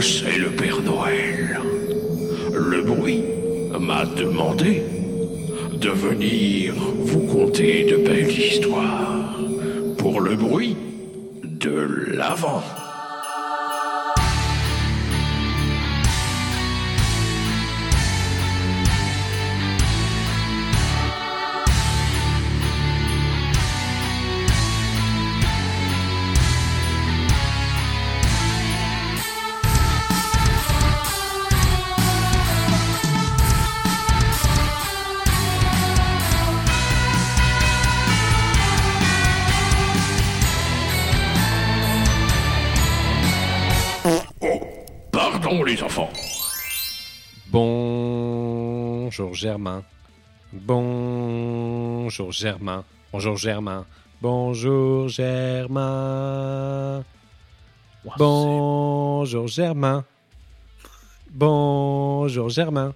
c'est le Père Noël. Le bruit m'a demandé de venir vous conter de belles histoires pour le bruit de l'avant. Les enfants. Bonjour Germain. Bonjour Germain. Bonjour Germain. Bonjour Germain. Bonjour Germain. Bonjour Germain.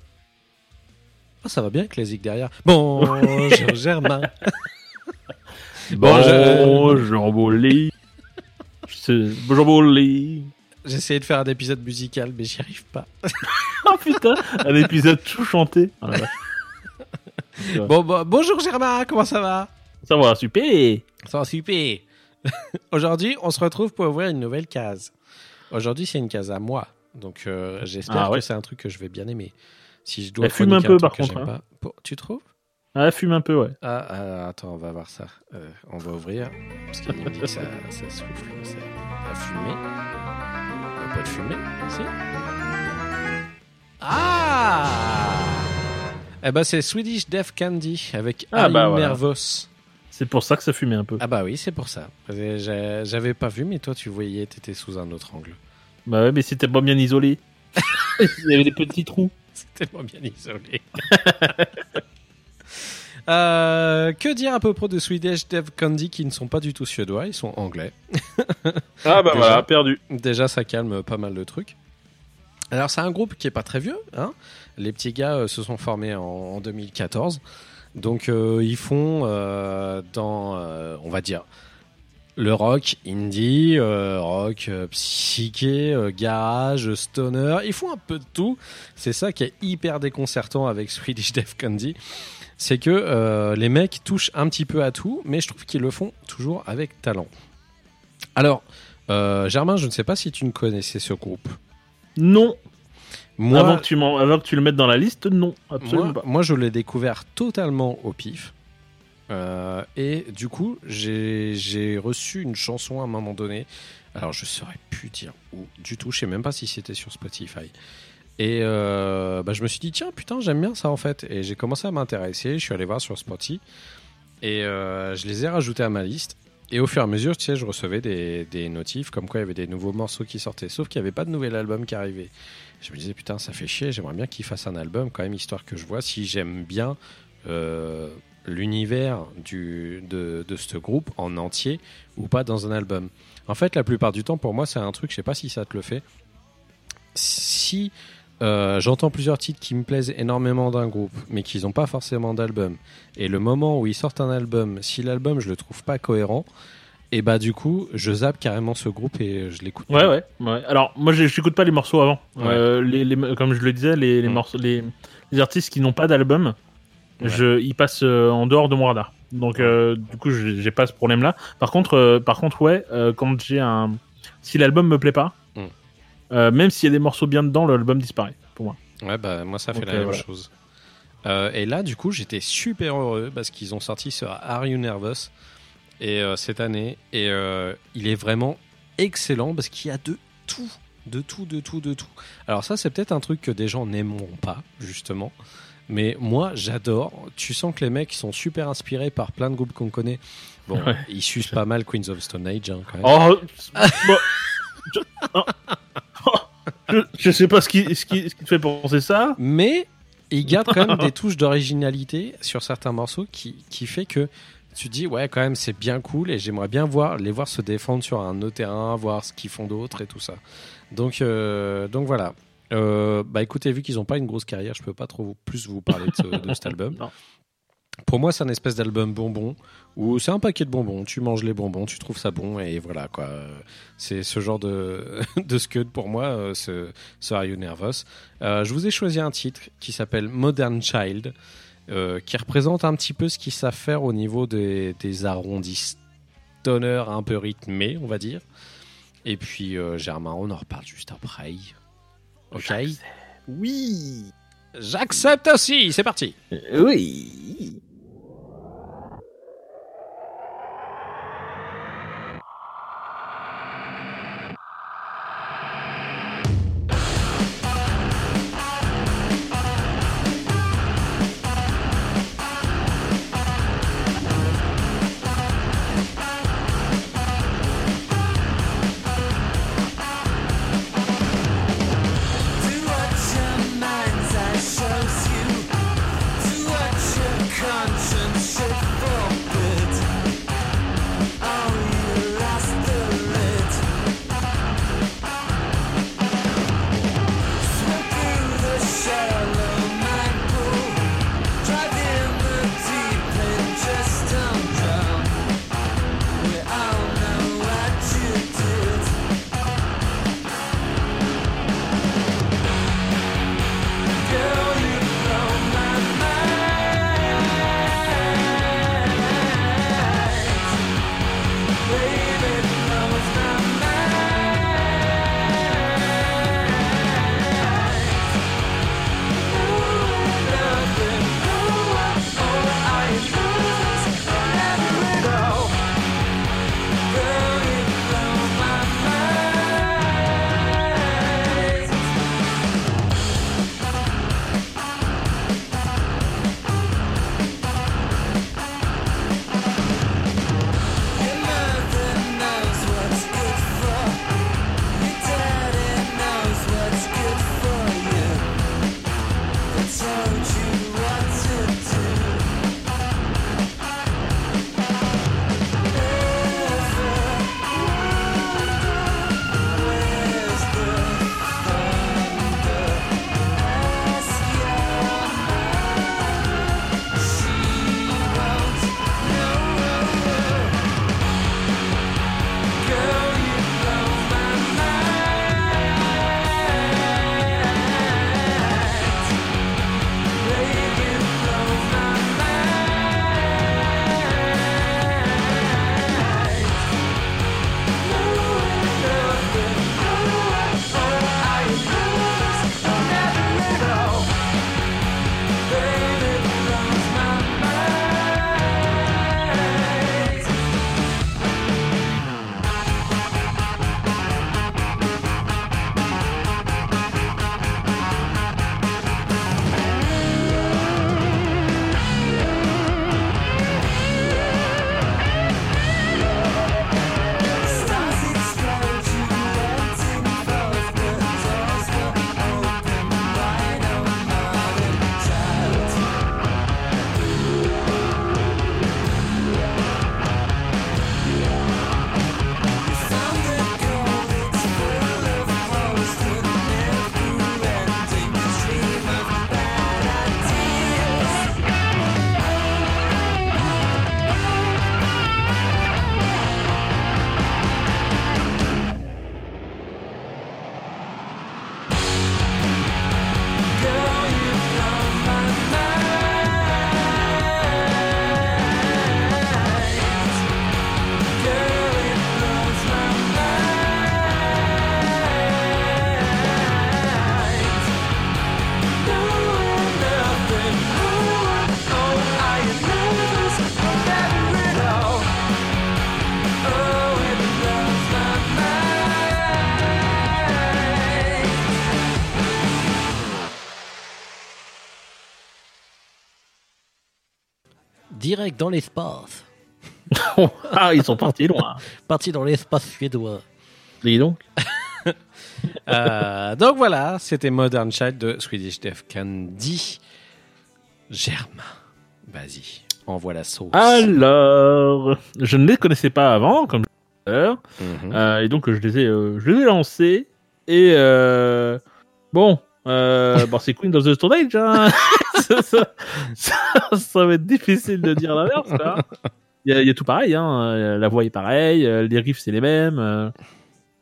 Ah, ça va bien avec les derrière. Bonjour Germain. Bonjour Bolly. Bonjour Bolly. J'ai essayé de faire un épisode musical, mais j'y arrive pas. Oh putain, un épisode tout chanté. Ah. Bon, bon, bonjour Germain, comment ça va? Ça va, super. Ça va super. Aujourd'hui, on se retrouve pour ouvrir une nouvelle case. Aujourd'hui, c'est une case à moi. Donc, euh, j'espère Ah ouais. que c'est un truc que je vais bien aimer. Si je dois Elle fume un peu, truc par contre, hein. pas- Bon, tu trouves? Ah, fume un peu, ouais. ah, ah, attends, on va voir ça. Euh, on va ouvrir. Parce qu'il me dit que ça, ça souffle. Ça a fumé. Pas de fumée. Si. Ah Eh ben, c'est Swedish Death Candy avec Ah, bah, voilà. Nervos. C'est pour ça que ça fumait un peu. Ah bah oui, c'est pour ça. J'avais pas vu, mais toi tu voyais, t'étais sous un autre angle. Bah ouais, mais c'était pas bien isolé. Il y avait des petits trous. C'est tellement bien isolé. Euh, que dire à propos de Swedish Dev Candy qui ne sont pas du tout suédois, ils sont anglais. Ah bah Déjà. voilà, perdu. Déjà, ça calme pas mal de trucs. Alors, c'est un groupe qui est pas très vieux. Hein Les petits gars euh, se sont formés en, en 2014. Donc, euh, ils font dans, on va dire, le rock indie, euh, rock euh, psyché, euh, garage, stoner. Ils font un peu de tout. C'est ça qui est hyper déconcertant avec Swedish Death Candy. C'est que euh, les mecs touchent un petit peu à tout, mais je trouve qu'ils le font toujours avec talent. Alors, euh, Germain, je ne sais pas si tu ne connaissais ce groupe. Non. Moi, Avant, que tu m'en- avant que tu le mettes dans la liste, non. Absolument moi, pas. moi, je l'ai découvert totalement au pif. Euh, et du coup, j'ai j'ai reçu une chanson à un moment donné. Alors, je saurais plus dire où du tout. Je sais même pas si c'était sur Spotify. Et euh, bah, je me suis dit, tiens, putain, j'aime bien ça en fait. Et j'ai commencé à m'intéresser. Je suis allé voir sur Spotify. Et euh, je les ai rajoutés à ma liste. Et au fur et à mesure, tu sais, je recevais des, des notifs comme quoi il y avait des nouveaux morceaux qui sortaient. Sauf qu'il n'y avait pas de nouvel album qui arrivait. Je me disais, putain, ça fait chier. J'aimerais bien qu'ils fassent un album quand même, histoire que je vois si j'aime bien euh, l'univers de, de ce groupe en entier ou pas dans un album. En fait, la plupart du temps, pour moi, c'est un truc, je sais pas si ça te le fait. Si euh, j'entends plusieurs titres qui me plaisent énormément d'un groupe, mais qu'ils n'ont pas forcément d'album, et le moment où ils sortent un album, si l'album je le trouve pas cohérent, et bah du coup, je zappe carrément ce groupe et je l'écoute. Ouais, ouais, ouais. Alors, moi, je j'écoute pas les morceaux avant. Ouais. Euh, les, les- comme je le disais, les, les Mm. morceaux, les, artistes qui n'ont pas d'album, Ouais. je, ils passent euh, en dehors de mon radar. Donc, euh, du coup, j'ai pas ce problème-là. Par contre, par contre, ouais, quand j'ai un, si l'album me plaît pas. Euh, même s'il y a des morceaux bien dedans, l'album disparaît pour moi. Ouais, bah moi ça fait Donc, la euh, même voilà. chose. Euh, et là, du coup, j'étais super heureux parce qu'ils ont sorti ce Are You Nervous et cette année et il est vraiment excellent parce qu'il y a de tout, de tout, de tout, de tout. Alors ça, c'est peut-être un truc que des gens n'aimeront pas justement, mais moi j'adore. Tu sens que les mecs sont super inspirés par plein de groupes qu'on connaît. Bon, Ouais. ils sucent pas mal Queens of Stone Age hein, quand même. Oh, bon, je, oh, oh, je, je sais pas ce qui, ce qui, ce qui te fait penser ça. Mais il garde quand même des touches d'originalité sur certains morceaux qui, qui fait que tu te dis ouais quand même c'est bien cool et j'aimerais bien voir les voir se défendre sur un autre terrain, voir ce qu'ils font d'autre et tout ça. Donc euh, donc voilà. Euh, bah écoutez vu qu'ils n'ont pas une grosse carrière, je peux pas trop plus vous parler de, ce- de cet album. Non. Pour moi, c'est un espèce d'album bonbon où c'est un paquet de bonbons. Tu manges les bonbons, tu trouves ça bon et voilà quoi. C'est ce genre de, de scud pour moi, euh, ce, ce Are You Nervous. Euh, je vous ai choisi un titre qui s'appelle Modern Child, euh, qui représente un petit peu ce qu'ils savent faire au niveau des, des arrondis stoner un peu rythmés, on va dire. Et puis Germain, on en reparle juste après. Ok? Oui. J'accepte aussi, c'est parti. Oui. Direct dans l'espace. ah, ils sont partis loin. Parti dans l'espace suédois. Dis donc. Euh, donc voilà, c'était Modern Child de Swedish Def Candy. Germain, vas-y, envoie la sauce. Alors, je ne les connaissais pas avant, comme je l'ai dit tout à l'heure. Mhm. Euh, et donc je les ai, euh, je les ai lancés. Et euh, bon, Euh, bon, c'est Queen of the Stone Age. Hein. ça, ça- ça- ça va être difficile de dire l'inverse. là. Il y, a, il y a tout pareil. Hein. La voix est pareille. euh, Les riffs, c'est les mêmes. euh,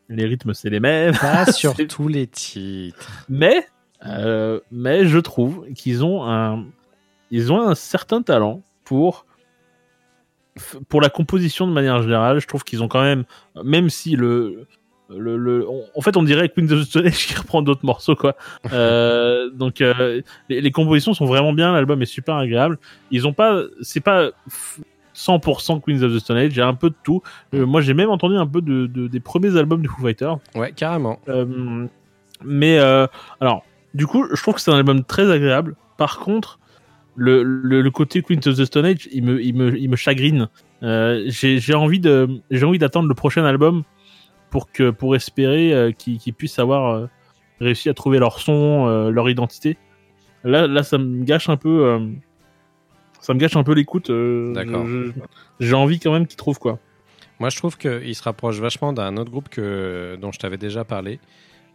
Les rythmes, c'est les mêmes. Pas sur tous les titres. Mais, euh, mais je trouve qu'ils ont un, ils ont un certain talent pour, pour la composition de manière générale. Je trouve qu'ils ont quand même, même si le, le, le- on- en fait, on dirait Queen of the Stone Age qui reprend d'autres morceaux, quoi. Euh, donc, euh, les, les compositions sont vraiment bien. L'album est super agréable. Ils ont pas, c'est pas f- 100% Queens of the Stone Age. Il y a un peu de tout. Euh, moi, j'ai même entendu un peu de, de- des premiers albums de Foo Fighters. Ouais, carrément. Mais alors, du coup, je trouve que c'est un album très agréable. Par contre, le, le, le côté Queen of the Stone Age, il me, il me, il me chagrine. J'ai j'ai envie de, j'ai envie d'attendre le prochain album pour que, pour espérer euh, qu'ils qu'ils puissent avoir euh, réussi à trouver leur son, euh, leur identité. Là, là, ça me gâche un peu. euh, ça me gâche un peu l'écoute. euh, D'accord. J'ai envie quand même qu'ils trouvent quoi. Moi, je trouve qu'il se rapproche vachement d'un autre groupe que, dont je t'avais déjà parlé,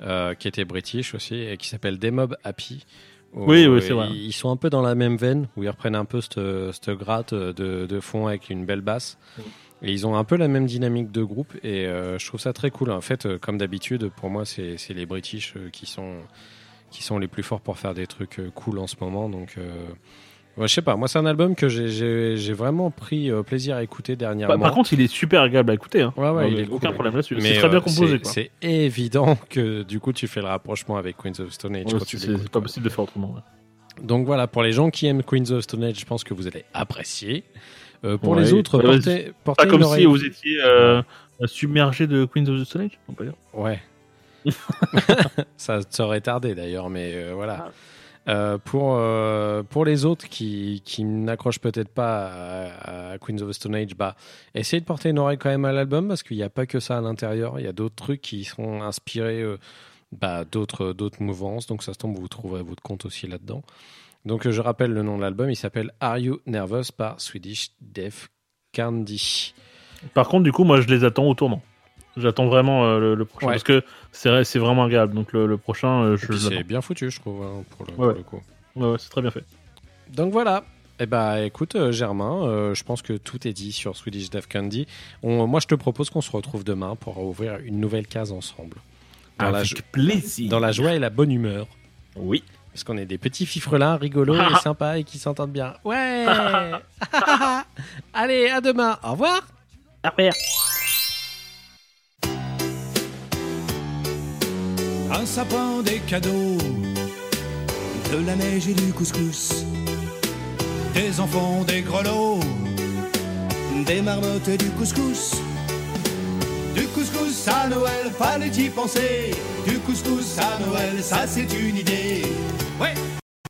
euh, qui était british aussi, et qui s'appelle Demob Happy. Oui, oui, c'est vrai. Ils sont un peu dans la même veine, où ils reprennent un peu cette, cette gratte de, de fond avec une belle basse. Et ils ont un peu la même dynamique de groupe, et euh, je trouve ça très cool. En fait, euh, comme d'habitude, pour moi, c'est les british euh, qui sont, qui sont les plus forts pour faire des trucs cool en ce moment. Donc, ouais, je sais pas, moi, c'est un album que j'ai- vraiment pris plaisir à écouter dernièrement. Par, par contre, il est super agréable à écouter. Hein. Ouais, ouais, Euh, il est aucun cool. problème là-dessus. Mais, C'est très bien composé. c'est- évident que du coup tu fais le rapprochement avec Queens of Stone Age c'est pas possible de faire autrement. Donc voilà, pour les gens qui aiment Queens of Stone Age, je pense que vous allez apprécier. Euh, pour Ouais. les autres, Ouais, portez, portez Pas comme si vous étiez euh, submergé de Queens of the Stone Age. on peut dire. Ouais. ça, aurait tardé d'ailleurs, mais euh, voilà. Euh, pour, euh, pour les autres qui, qui n'accrochent peut-être pas à, à Queens of the Stone Age, bah, essayez de porter une oreille quand même à l'album parce qu'il n'y a pas que ça à l'intérieur. Il y a d'autres trucs qui sont inspirés euh, bah, d'autres, d'autres mouvances. Donc ça se tombe, vous trouverez votre compte aussi là-dedans. Donc je rappelle le nom de l'album. Il s'appelle Are You Nervous par Swedish Def Candy. Par contre, du coup, moi, je les attends au tournant. J'attends vraiment euh, le, le prochain Ouais. parce que c'est vrai- c'est vraiment agréable. Donc le, le prochain, euh, je c'est bien foutu, je trouve, hein, pour, le, Ouais, pour le coup. Ouais, ouais, c'est très bien fait. Donc voilà. Eh ben, écoute, euh, Germain, euh, je pense que tout est dit sur Swedish Death Candy. On- moi, je te propose qu'on se retrouve demain pour ouvrir une nouvelle case ensemble. Dans, la, jo- plaisir. dans la joie et la bonne humeur. Oui. Parce qu'on est des petits fifrelins rigolos et sympas et qui s'entendent bien. Ouais Allez, à demain. Au revoir Après. Un sapin, des cadeaux, de la neige et du couscous, des enfants, des grelots, des marmottes et du couscous. À Noël, fallait y penser. Du couscous à Noël, ça c'est une idée. Ouais.